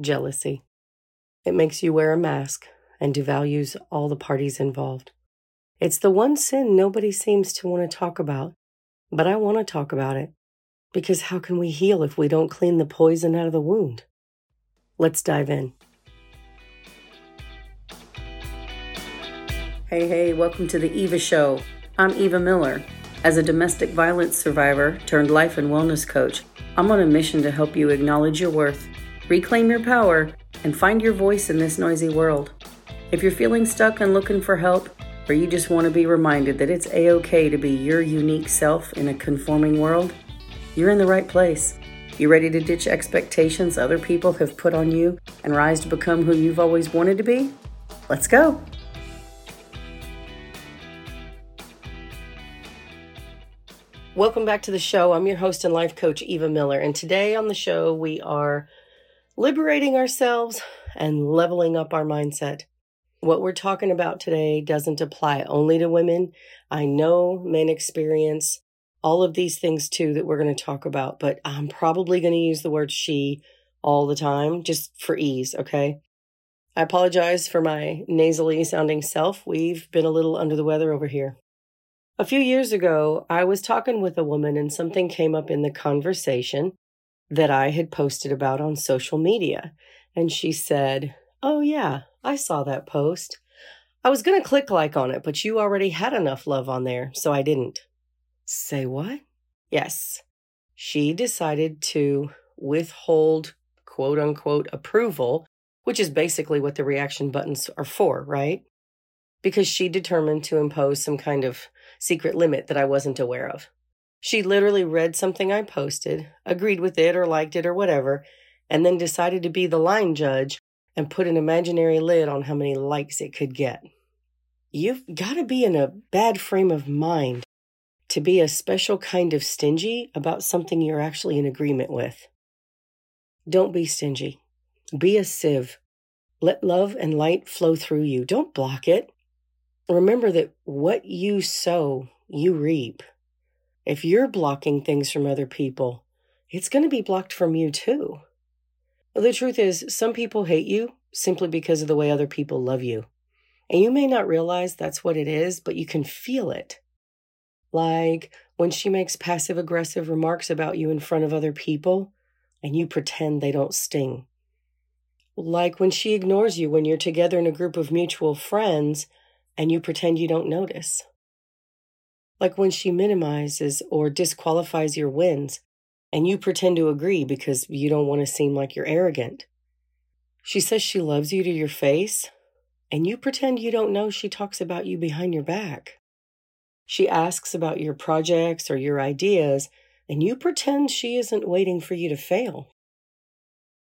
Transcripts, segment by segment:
jealousy. It makes you wear a mask and devalues all the parties involved. It's the one sin nobody seems to want to talk about, but I want to talk about it because how can we heal if we don't clean the poison out of the wound? Let's dive in. Hey, hey, welcome to the Eva Show. I'm Eva Miller. As a domestic violence survivor turned life and wellness coach, I'm on a mission to help you acknowledge your worth, reclaim your power, and find your voice in this noisy world. If you're feeling stuck and looking for help, or you just want to be reminded that it's a okay to be your unique self in a conforming world, you're in the right place. You ready to ditch expectations other people have put on you and rise to become who you've always wanted to be? Let's go. Welcome back to the show. I'm your host and life coach, Eva Miller. And today on the show, we are liberating ourselves and leveling up our mindset. What we're talking about today doesn't apply only to women. I know men experience all of these things too that we're going to talk about, but I'm probably going to use the word she all the time just for ease, okay? I apologize for my nasally sounding self. We've been a little under the weather over here. A few years ago, I was talking with a woman and something came up in the conversation that I had posted about on social media. And she said, Oh, yeah, I saw that post. I was going to click like on it, but you already had enough love on there, so I didn't. Say what? Yes. She decided to withhold quote unquote approval, which is basically what the reaction buttons are for, right? Because she determined to impose some kind of secret limit that I wasn't aware of. She literally read something I posted, agreed with it or liked it or whatever, and then decided to be the line judge and put an imaginary lid on how many likes it could get. You've got to be in a bad frame of mind to be a special kind of stingy about something you're actually in agreement with. Don't be stingy. Be a sieve. Let love and light flow through you. Don't block it. Remember that what you sow, you reap. If you're blocking things from other people, it's going to be blocked from you too. The truth is, some people hate you simply because of the way other people love you. And you may not realize that's what it is, but you can feel it. Like when she makes passive aggressive remarks about you in front of other people and you pretend they don't sting. Like when she ignores you when you're together in a group of mutual friends and you pretend you don't notice. Like when she minimizes or disqualifies your wins and you pretend to agree because you don't want to seem like you're arrogant. She says she loves you to your face and you pretend you don't know she talks about you behind your back. She asks about your projects or your ideas and you pretend she isn't waiting for you to fail.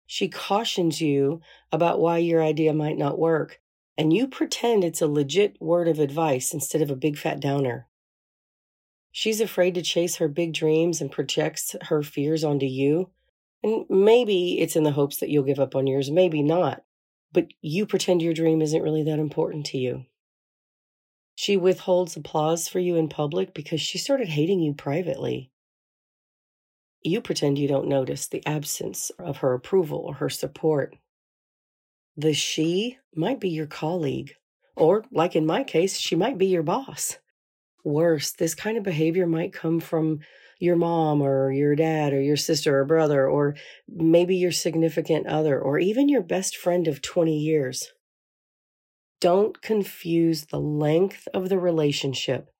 She cautions you about why your idea might not work and you pretend it's a legit word of advice instead of a big fat downer. She's afraid to chase her big dreams and projects her fears onto you. And maybe it's in the hopes that you'll give up on yours, maybe not. But you pretend your dream isn't really that important to you. She withholds applause for you in public because she started hating you privately. You pretend you don't notice the absence of her approval or her support. The she might be your colleague, or, like in my case, she might be your boss. Worse, this kind of behavior might come from your mom or your dad or your sister or brother, or maybe your significant other, or even your best friend of 20 years. Don't confuse the length of the relationship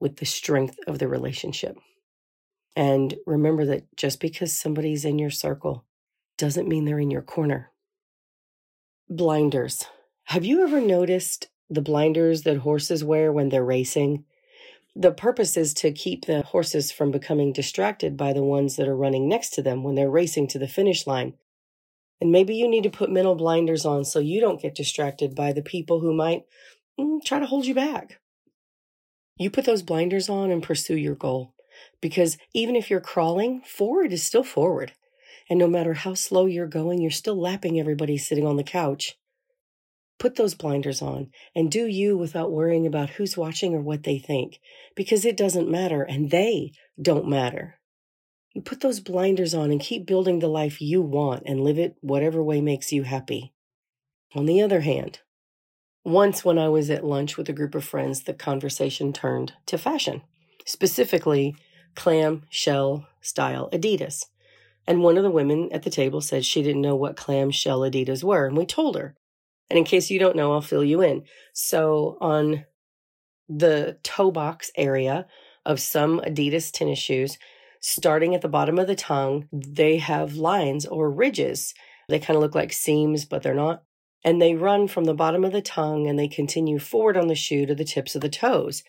with the strength of the relationship. And remember that just because somebody's in your circle doesn't mean they're in your corner. Blinders. Have you ever noticed the blinders that horses wear when they're racing? The purpose is to keep the horses from becoming distracted by the ones that are running next to them when they're racing to the finish line. And maybe you need to put mental blinders on so you don't get distracted by the people who might mm, try to hold you back. You put those blinders on and pursue your goal. Because even if you're crawling, forward is still forward. And no matter how slow you're going, you're still lapping everybody sitting on the couch. Put those blinders on and do you without worrying about who's watching or what they think, because it doesn't matter and they don't matter. You put those blinders on and keep building the life you want and live it whatever way makes you happy. On the other hand, once when I was at lunch with a group of friends, the conversation turned to fashion, specifically clam shell style Adidas. And one of the women at the table said she didn't know what clam shell Adidas were. And we told her. And in case you don't know, I'll fill you in. So on the toe box area of some Adidas tennis shoes, starting at the bottom of the tongue, they have lines or ridges. They kind of look like seams, but they're not. And they run from the bottom of the tongue and they continue forward on the shoe to the tips of the toes.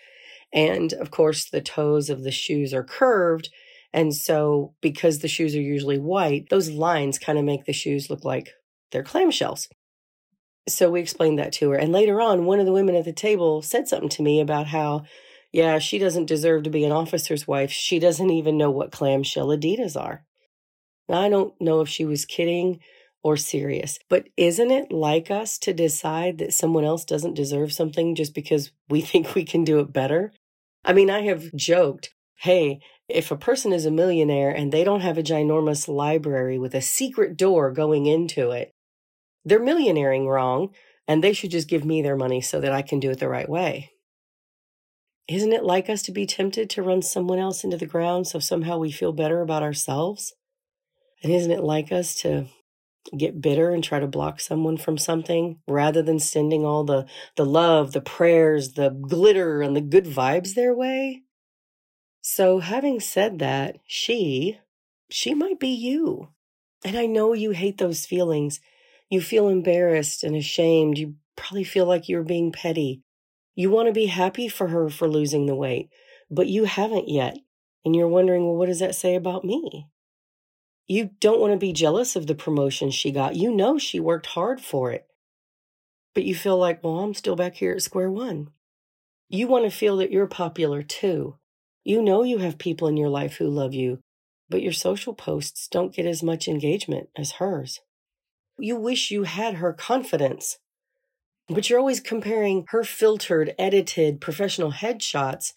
And of course, the toes of the shoes are curved. And so, because the shoes are usually white, those lines kind of make the shoes look like they're clamshells. So we explained that to her. And later on, one of the women at the table said something to me about how, yeah, she doesn't deserve to be an officer's wife. She doesn't even know what clamshell Adidas are. Now, I don't know if she was kidding or serious, but isn't it like us to decide that someone else doesn't deserve something just because we think we can do it better? I mean, I have joked, hey, if a person is a millionaire and they don't have a ginormous library with a secret door going into it, they're millionairing wrong and they should just give me their money so that I can do it the right way. Isn't it like us to be tempted to run someone else into the ground so somehow we feel better about ourselves? And isn't it like us to get bitter and try to block someone from something rather than sending all the, the love, the prayers, the glitter, and the good vibes their way? So, having said that, she, she might be you. And I know you hate those feelings you feel embarrassed and ashamed. You probably feel like you're being petty. You want to be happy for her for losing the weight, but you haven't yet. And you're wondering, well, what does that say about me? You don't want to be jealous of the promotion she got. You know she worked hard for it. But you feel like, well, I'm still back here at square one. You want to feel that you're popular too. You know you have people in your life who love you, but your social posts don't get as much engagement as hers. You wish you had her confidence. But you're always comparing her filtered, edited, professional headshots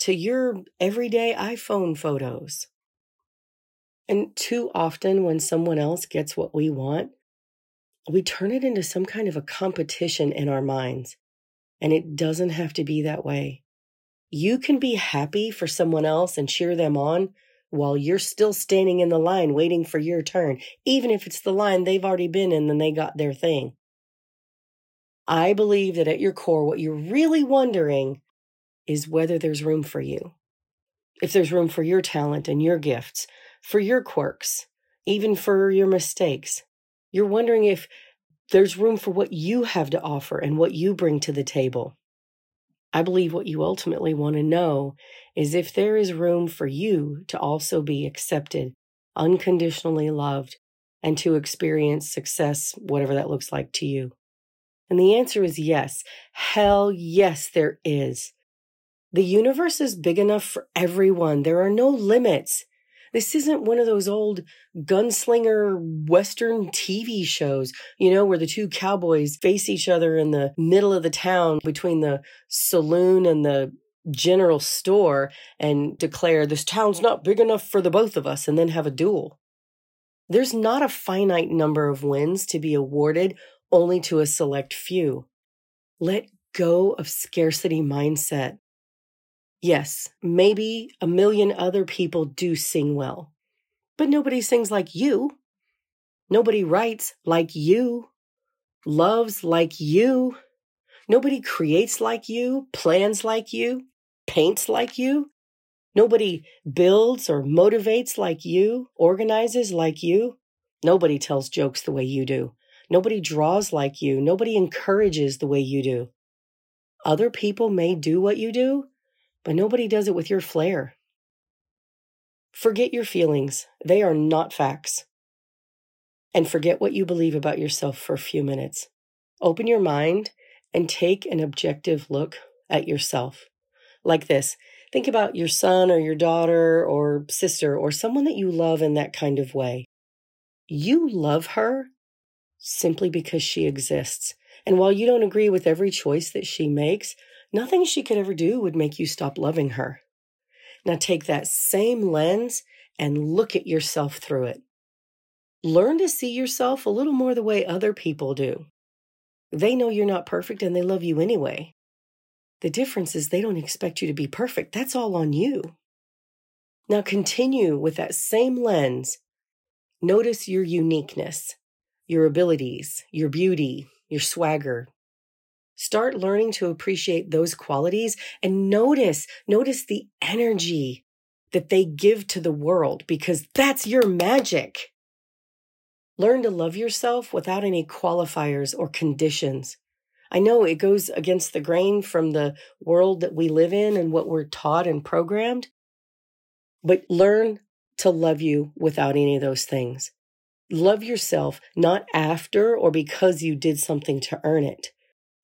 to your everyday iPhone photos. And too often, when someone else gets what we want, we turn it into some kind of a competition in our minds. And it doesn't have to be that way. You can be happy for someone else and cheer them on while you're still standing in the line waiting for your turn, even if it's the line they've already been in and they got their thing. I believe that at your core, what you're really wondering is whether there's room for you. If there's room for your talent and your gifts, for your quirks, even for your mistakes. You're wondering if there's room for what you have to offer and what you bring to the table. I believe what you ultimately want to know is if there is room for you to also be accepted, unconditionally loved, and to experience success, whatever that looks like to you. And the answer is yes. Hell yes, there is. The universe is big enough for everyone. There are no limits. This isn't one of those old gunslinger Western TV shows, you know, where the two cowboys face each other in the middle of the town between the saloon and the general store and declare this town's not big enough for the both of us and then have a duel. There's not a finite number of wins to be awarded only to a select few. Let go of scarcity mindset. Yes, maybe a million other people do sing well, but nobody sings like you. Nobody writes like you, loves like you. Nobody creates like you, plans like you, paints like you. Nobody builds or motivates like you, organizes like you. Nobody tells jokes the way you do. Nobody draws like you. Nobody encourages the way you do. Other people may do what you do, but nobody does it with your flair. Forget your feelings, they are not facts. And forget what you believe about yourself for a few minutes. Open your mind and take an objective look at yourself. Like this think about your son or your daughter or sister or someone that you love in that kind of way. You love her simply because she exists. And while you don't agree with every choice that she makes, Nothing she could ever do would make you stop loving her. Now take that same lens and look at yourself through it. Learn to see yourself a little more the way other people do. They know you're not perfect and they love you anyway. The difference is they don't expect you to be perfect. That's all on you. Now continue with that same lens. Notice your uniqueness, your abilities, your beauty, your swagger. Start learning to appreciate those qualities and notice, notice the energy that they give to the world because that's your magic. Learn to love yourself without any qualifiers or conditions. I know it goes against the grain from the world that we live in and what we're taught and programmed, but learn to love you without any of those things. Love yourself not after or because you did something to earn it.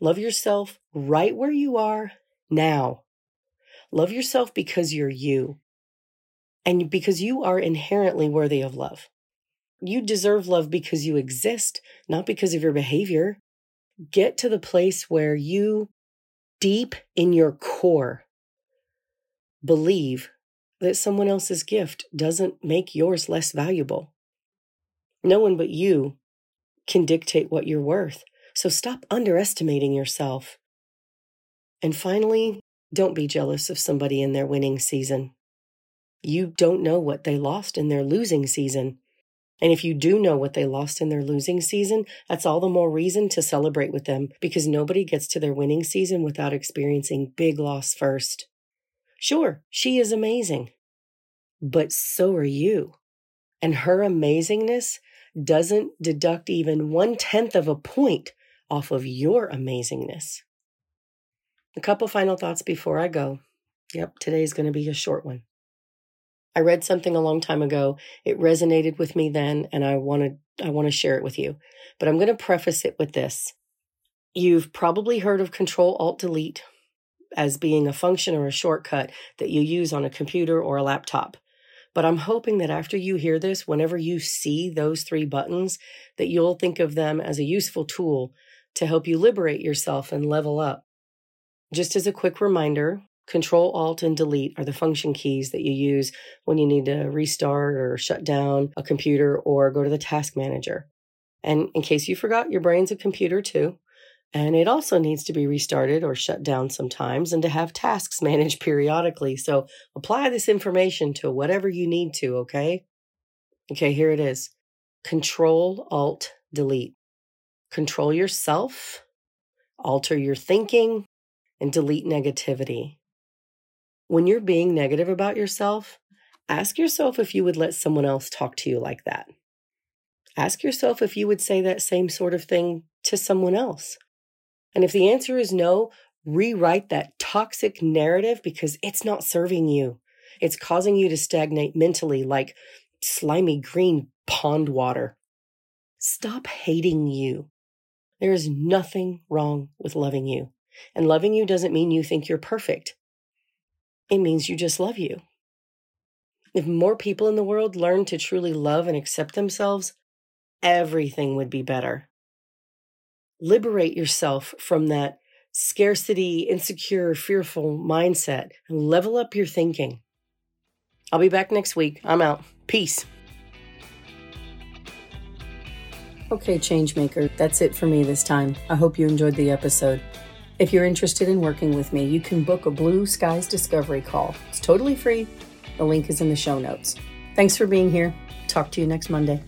Love yourself right where you are now. Love yourself because you're you and because you are inherently worthy of love. You deserve love because you exist, not because of your behavior. Get to the place where you, deep in your core, believe that someone else's gift doesn't make yours less valuable. No one but you can dictate what you're worth. So stop underestimating yourself. And finally, don't be jealous of somebody in their winning season. You don't know what they lost in their losing season. And if you do know what they lost in their losing season, that's all the more reason to celebrate with them because nobody gets to their winning season without experiencing big loss first. Sure, she is amazing, but so are you. And her amazingness doesn't deduct even one tenth of a point off of your amazingness. A couple final thoughts before I go. Yep, today's going to be a short one. I read something a long time ago. It resonated with me then, and I wanted I want to share it with you. But I'm going to preface it with this. You've probably heard of Control Alt Delete as being a function or a shortcut that you use on a computer or a laptop. But I'm hoping that after you hear this, whenever you see those three buttons, that you'll think of them as a useful tool to help you liberate yourself and level up. Just as a quick reminder, Control Alt and Delete are the function keys that you use when you need to restart or shut down a computer or go to the task manager. And in case you forgot, your brain's a computer too. And it also needs to be restarted or shut down sometimes and to have tasks managed periodically. So apply this information to whatever you need to, okay? Okay, here it is Control Alt Delete. Control yourself, alter your thinking, and delete negativity. When you're being negative about yourself, ask yourself if you would let someone else talk to you like that. Ask yourself if you would say that same sort of thing to someone else. And if the answer is no, rewrite that toxic narrative because it's not serving you. It's causing you to stagnate mentally like slimy green pond water. Stop hating you. There is nothing wrong with loving you. And loving you doesn't mean you think you're perfect it means you just love you. If more people in the world learned to truly love and accept themselves, everything would be better. Liberate yourself from that scarcity, insecure, fearful mindset and level up your thinking. I'll be back next week. I'm out. Peace. Okay, Changemaker, that's it for me this time. I hope you enjoyed the episode. If you're interested in working with me, you can book a Blue Skies Discovery call. It's totally free. The link is in the show notes. Thanks for being here. Talk to you next Monday.